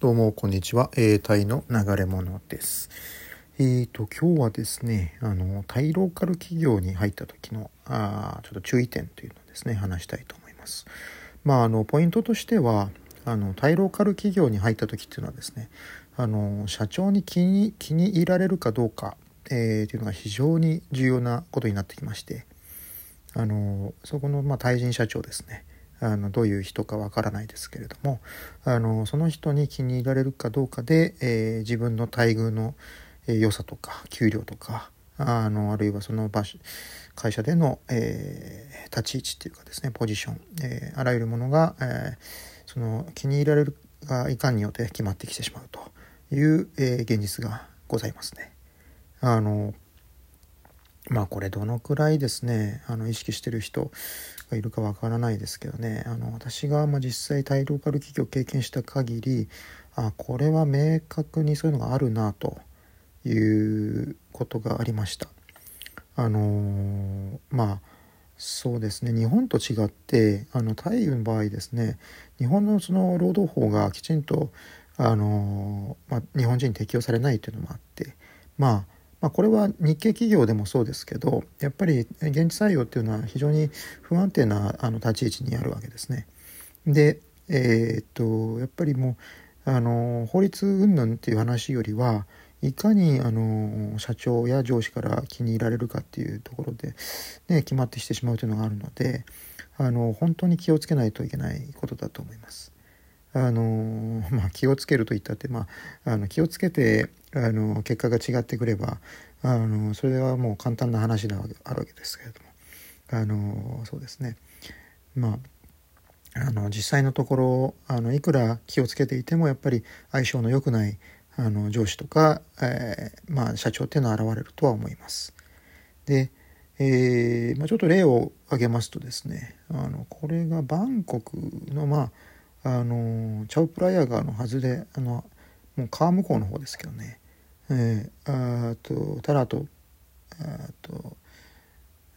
どうも、こんにちは。えタイの流れ物です。えーと、今日はですね、あの、タイローカル企業に入った時の、あちょっと注意点というのをですね、話したいと思います。まあ、あの、ポイントとしては、あの、タイローカル企業に入った時っていうのはですね、あの、社長に気に、気に入られるかどうか、えー、というのが非常に重要なことになってきまして、あの、そこの、まあ、対人社長ですね。あのどういう人かわからないですけれどもあのその人に気に入られるかどうかで、えー、自分の待遇の良さとか給料とかあのあるいはその場所会社での、えー、立ち位置っていうかですねポジション、えー、あらゆるものが、えその気に入られるがいかんによって決まってきてしまうという、え現実がございますね。あのまあこれどのくらいですねあの意識してる人がいるかわからないですけどねあの私がま実際タイローカル企業を経験した限りあこれは明確にそういうのがあるなということがありました。あのー、まあそうですね日本と違ってあのタイの場合ですね日本のその労働法がきちんとあのー、まあ、日本人に適用されないというのもあってまあまあ、これは日系企業でもそうですけどやっぱり現地採用っていうのは非常に不安定なあの立ち位置にあるわけですね。で、えー、っとやっぱりもうあの法律云々っていう話よりはいかにあの社長や上司から気に入られるかっていうところで、ね、決まってきてしまうというのがあるのであの本当に気をつけないといけないことだと思います。あのまあ、気をつけると言ったって、まあ、あの気をつけてあの結果が違ってくればあのそれはもう簡単な話であるわけですけれどもあのそうですねまああの実際のところあのいくら気をつけていてもやっぱり相性の良くないあの上司とか、えー、まあ、社長っていうのは現れるとは思います。で、えーまあ、ちょっと例を挙げますとですねあのこれがバンコクのまああのチャウプラヤ川の外れあのもう川向こうの方ですけどね、えー、あとタラとあと、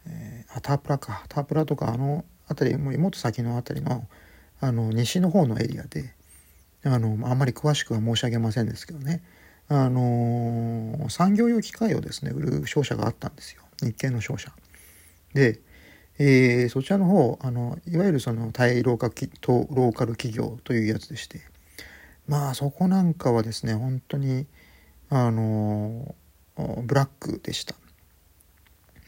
えー、あタープラか。タープラとかあの辺りももっと先の辺りのあの西の方のエリアであのあんまり詳しくは申し上げませんですけどね。あの産業用機械をですね売る商社があったんですよ。日系の商社。でえー、そちらの方あのいわゆるそのタイローカとローカル企業というやつでして。まあそこなんかはですね本当にあのブラックでした。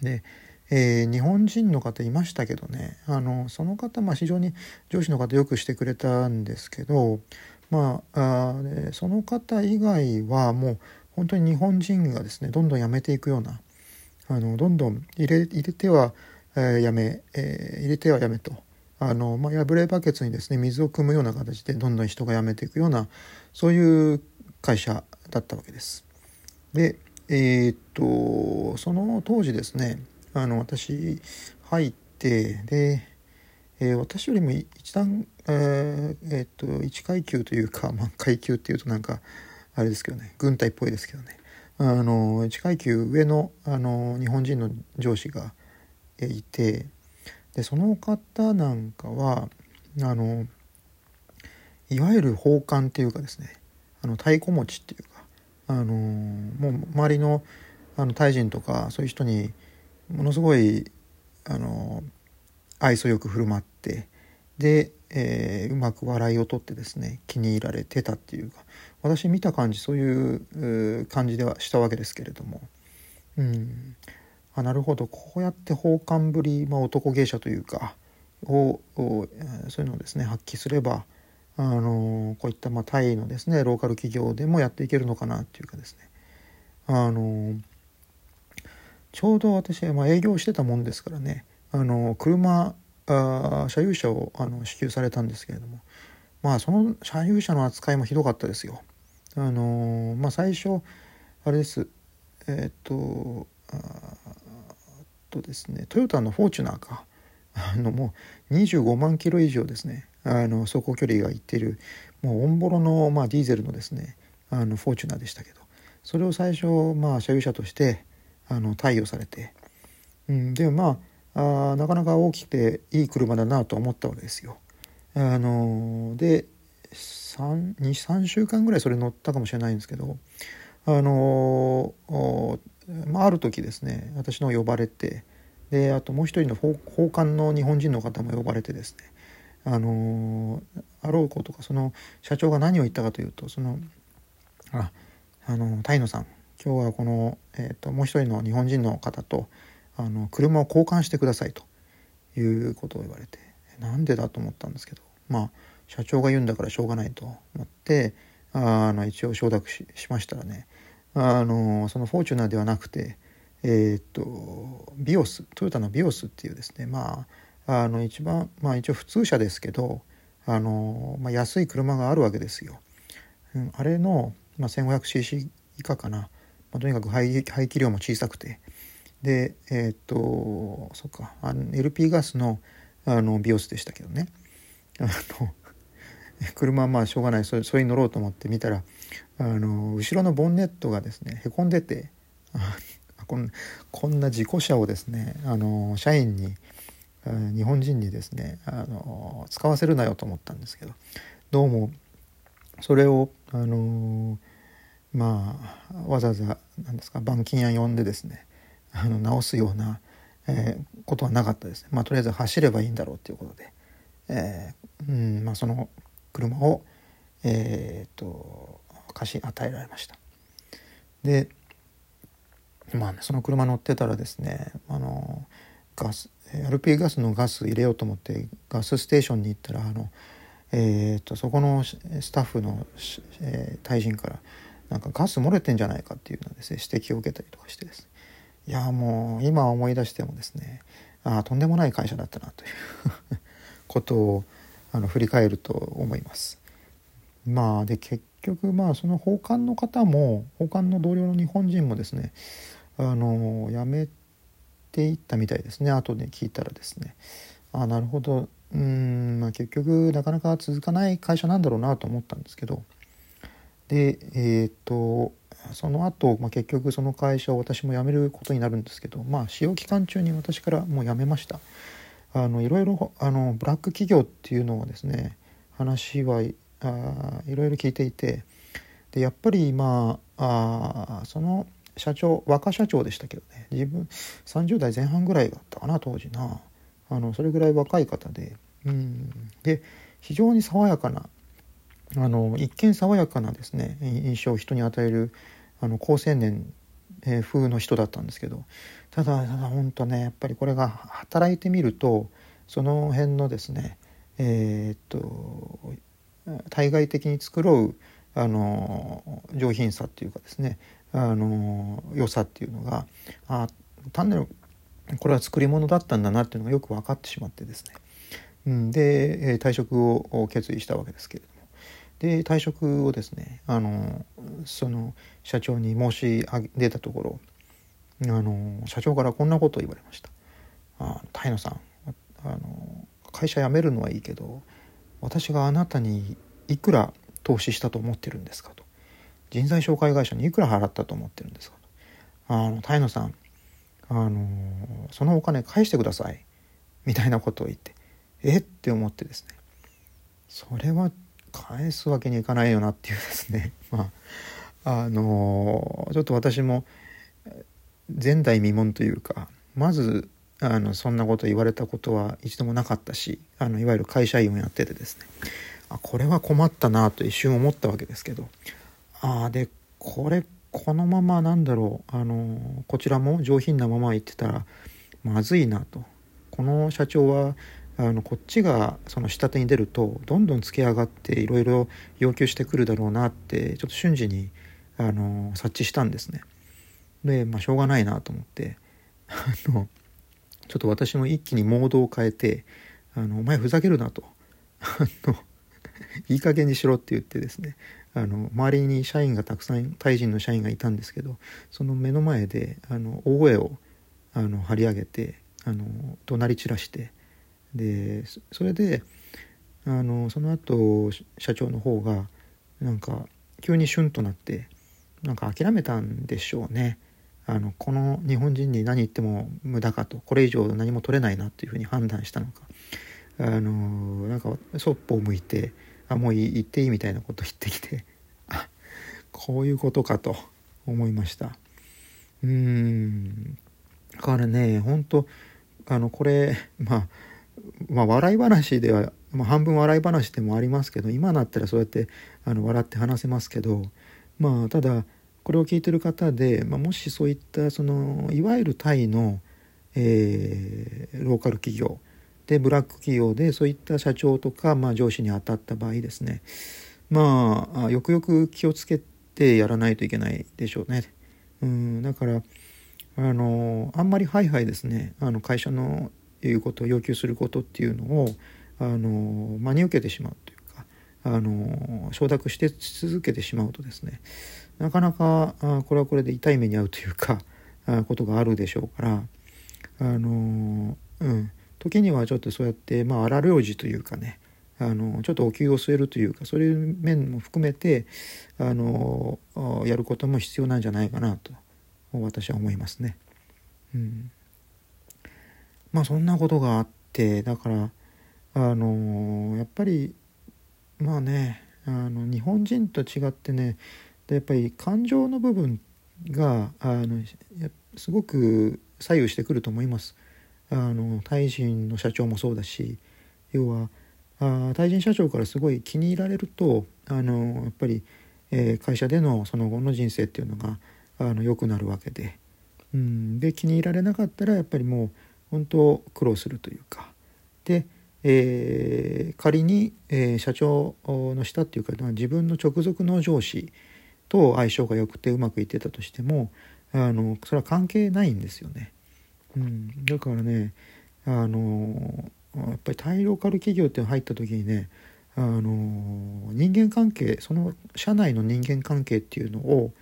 で、えー、日本人の方いましたけどねあのその方、まあ、非常に上司の方よくしてくれたんですけどまああその方以外はもう本当に日本人がですねどんどん辞めていくようなあのどんどん入れてはえー、やめ、えー、入れてはやめと。あの、まあ、破れバケツにですね、水を汲むような形でどんどん人が辞めていくような、そういう会社だったわけです。で、えー、っと、その当時ですね、あの、私入って、で、えー、私よりも一段、えー、え、っと、1階級というか、まあ、階級っていうとなんか、あれですけどね、軍隊っぽいですけどね、あの、1階級上の、あの、日本人の上司が、いてでその方なんかはあのいわゆる奉還っていうかですねあの太鼓持ちっていうかあのもう周りのあのタイ人とかそういう人にものすごいあの愛想よく振る舞ってで、えー、うまく笑いをとってですね気に入られてたっていうか私見た感じそういう感じではしたわけですけれども、うん、あなるほど。こうやって奉還ぶり、まあ、男芸者というかをそういうのをですね発揮すればあのこういった、まあ、タイのですねローカル企業でもやっていけるのかなっていうかですね。あのちょうど私、まあ、営業してたもんですからねあの車あ車有車をあの支給されたんですけれどもまあその車有車の扱いもひどかったですよ。あのまあ最初あれです。えー、っととですねトヨタのフォーチュナーか。あのもう25万キロ以上ですね。あの走行距離がいってるもうオンボロの、まあ、ディーゼルのですねあのフォーチュナーでしたけど。それを最初、まあ、車有車としてあの貸与されて、うん、でまああなかなか大きくていい車だなと思ったわけですよ。あので23週間ぐらいそれ乗ったかもしれないんですけどあのまあ、ある時ですね私の呼ばれてであともう一人の奉還の日本人の方も呼ばれてですねあのあろうことかその社長が何を言ったかというとそのああのタイノさん今日はこの、えーと、もう一人の日本人の方とあの車を交換してくださいということを言われてなんでだと思ったんですけどまあ社長が言うんだからしょうがないと思ってあの一応承諾しましたらね。あのそのフォーチュナーではなくてえー、っとビオストヨタのビオスっていうですねまああの一番まあ一応普通車ですけどあの、まあ、安い車があるわけですよ。うん、あれの、まあ、1500cc 以下かな、まあ、とにかく排排気量も小さくて。でえー、っとそっかあの LP ガスのあのビオスでしたけどね。あの車はまあしょうがないそれそれに乗ろうと思って見たらあの後ろのボンネットがですねへこんでてこんこんな事故車をですねあの社員に日本人にですねあの使わせるなよと思ったんですけどどうもそれをあのまあわざわざ何ですか板金屋呼んでですねあの直すような、えー、ことはなかったですね。まあ、とりあえず走ればいいんだろうということで、えー、うんまあ、その車を、えーと、貸し与えられました。でまあ、ね、その車乗ってたらですねあのガス LP ガスのガス入れようと思ってガスステーションに行ったらあの、えーと、そこのスタッフの、えー、対人からなんかガス漏れてんじゃないかっていうのですね指摘を受けたりとかしてです。いやもう今思い出してもですねああとんでもない会社だったなという ことをあの振り返ると思います。まあで結局まあその奉還の方も奉還の同僚の日本人もですねあの辞めていったみたいですね後で聞いたらですねあなるほどうん、まあ、結局なかなか続かない会社なんだろうなと思ったんですけどでえっ、とその後、まあ結局その会社を私も辞めることになるんですけどまあ使用期間中に私からもう辞めました。あのいろいろあのブラック企業っていうのはですね話はあいろいろ聞いていてでやっぱりまああその社長若社長でしたけどね自分30代前半ぐらいだったかな当時な。あのそれぐらい若い方でうん。で非常に爽やかなあの一見爽やかなですね印象を人に与えるあの好青年え風の人だったんですけどただただ本当ねやっぱりこれが働いてみるとその辺のですねえー、っと対外的に繕うあの上品さっていうかですねあの良さっていうのがあ単なるこれは作り物だったんだなっていうのがよく分かってしまってですね、うん、で退職を決意したわけですけれどで退職をですねあのその社長に申し上げたところあの社長からこんなことを言われました「あ田野さんあの会社辞めるのはいいけど私があなたにいくら投資したと思ってるんですか?」と「人材紹介会社にいくら払ったと思ってるんですか?」と「あの田野さんあのそのお金返してください」みたいなことを言ってえ？って思ってですねそれは返すわけにいかないよなっていうですね。まああのちょっと私も前代未聞というかまずあのそんなこと言われたことは一度もなかったしあのいわゆる会社員をやっててですね。あこれは困ったなと一瞬思ったわけですけど。ああでこれこのままなんだろう。あのこちらも上品なまま言ってたらまずいなと。この社長はあのこっちがその下手に出るとどんどんつけ上がっていろいろ要求してくるだろうなってちょっと瞬時にあの察知したんですね。で、まあ、しょうがないなと思って あのちょっと私も一気にモードを変えて「あのお前ふざけるな」とあの「いい加減にしろ」って言ってですねあの周りに社員がたくさんタイ人の社員がいたんですけどその目の前であの大声をあの張り上げてあの怒鳴り散らしてでそれであのその後社長の方がなんか急にシュンとなってなんか諦めたんでしょうね。あのこの日本人に何言っても無駄かと。これ以上何も取れないなっていうふうに判断したのか。あのなんかそっぽを向いてあもう言っていいみたいなこと言ってきてあこういうことかと思いました。うん。だからね本当あのこれまあまあ笑い話では、まあ、半分笑い話でもありますけど今だったらそうやってあの笑って話せますけどまあただこれを聞いてる方で、まあ、もしそういったそのいわゆるタイの、えー、ローカル企業でブラック企業でそういった社長とか、まあ、上司に当たった場合ですねまあよくよく気をつけてやらないといけないでしょうね。うんだからあのあんまりハイハイですねあの会社の言うことを要求することっていうのをあの真に受けてしまうというかあの承諾して続けてしまうとですねなかなかあこれはこれで痛い目に遭うというかことがあるでしょうからあのうん時にはちょっとそうやってまあ荒療治というかねあのちょっとお灸を据えるというかそういう面も含めてあのやることも必要なんじゃないかなと私は思いますね。うん、まあそんなことがあってだからあのやっぱりまあねあの日本人と違ってねでやっぱり感情の部分があのすごく左右してくると思います。あのタイ人の社長もそうだし要はあタイ人社長からすごい気に入られるとあのやっぱり、えー、会社でのその後の人生っていうのがあの良くなるわけで,、うん、で気に入られなかったらやっぱりもう本当苦労するというかで、えー、仮に、えー、社長の下っていうか自分の直属の上司と相性が良くてうまくいってたとしてもあのそれは関係ないんですよね。うん、だからねあのやっぱりタイローカル企業って入った時にねあの人間関係その社内の人間関係っていうのを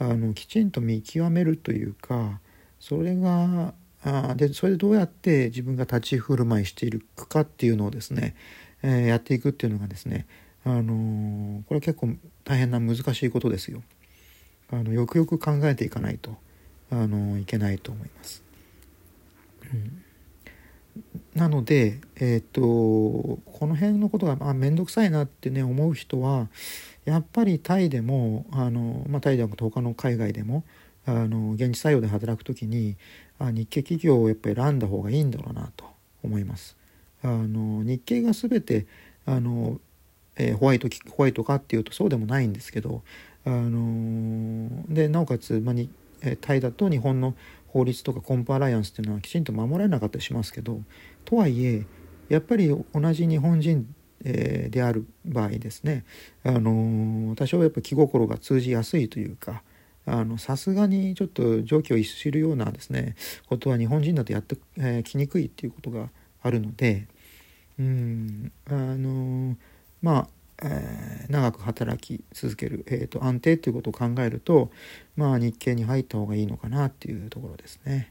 あのきちんと見極めるというかそれがあでそれでどうやって自分が立ち振る舞いしていくかっていうのをですね、えー、やっていくっていうのがですね、あのー、これは結構大変な難しいことですよ。あのよくよく考えていかないと、あのー、いけないと思います。うん、なので、えっ、とこの辺のことが面倒くさいなってね思う人はやっぱりタイでもあの、まあ、タイでも他の海外でもあの現地採用で働く時にあ日系企業をやっぱり選んだ方がいいんだろうなと思います。あの日系が全てあの、えー、ホワイトホワイトかっていうとそうでもないんですけどあのでなおかつ、まあ、にタイだと日本の法律とかコンプライアンスっていうのはきちんと守られなかったりしますけどとはいえやっぱり同じ日本人、である場合ですね、あの多少やっぱ気心が通じやすいというかさすがにちょっと常軌を逸するようなですねことは日本人だとやって、えー、きにくいっていうことがあるのでうんあのまあえー、長く働き続ける、えーと、安定っていうことを考えると、まあ、日系に入った方がいいのかなっていうところですね。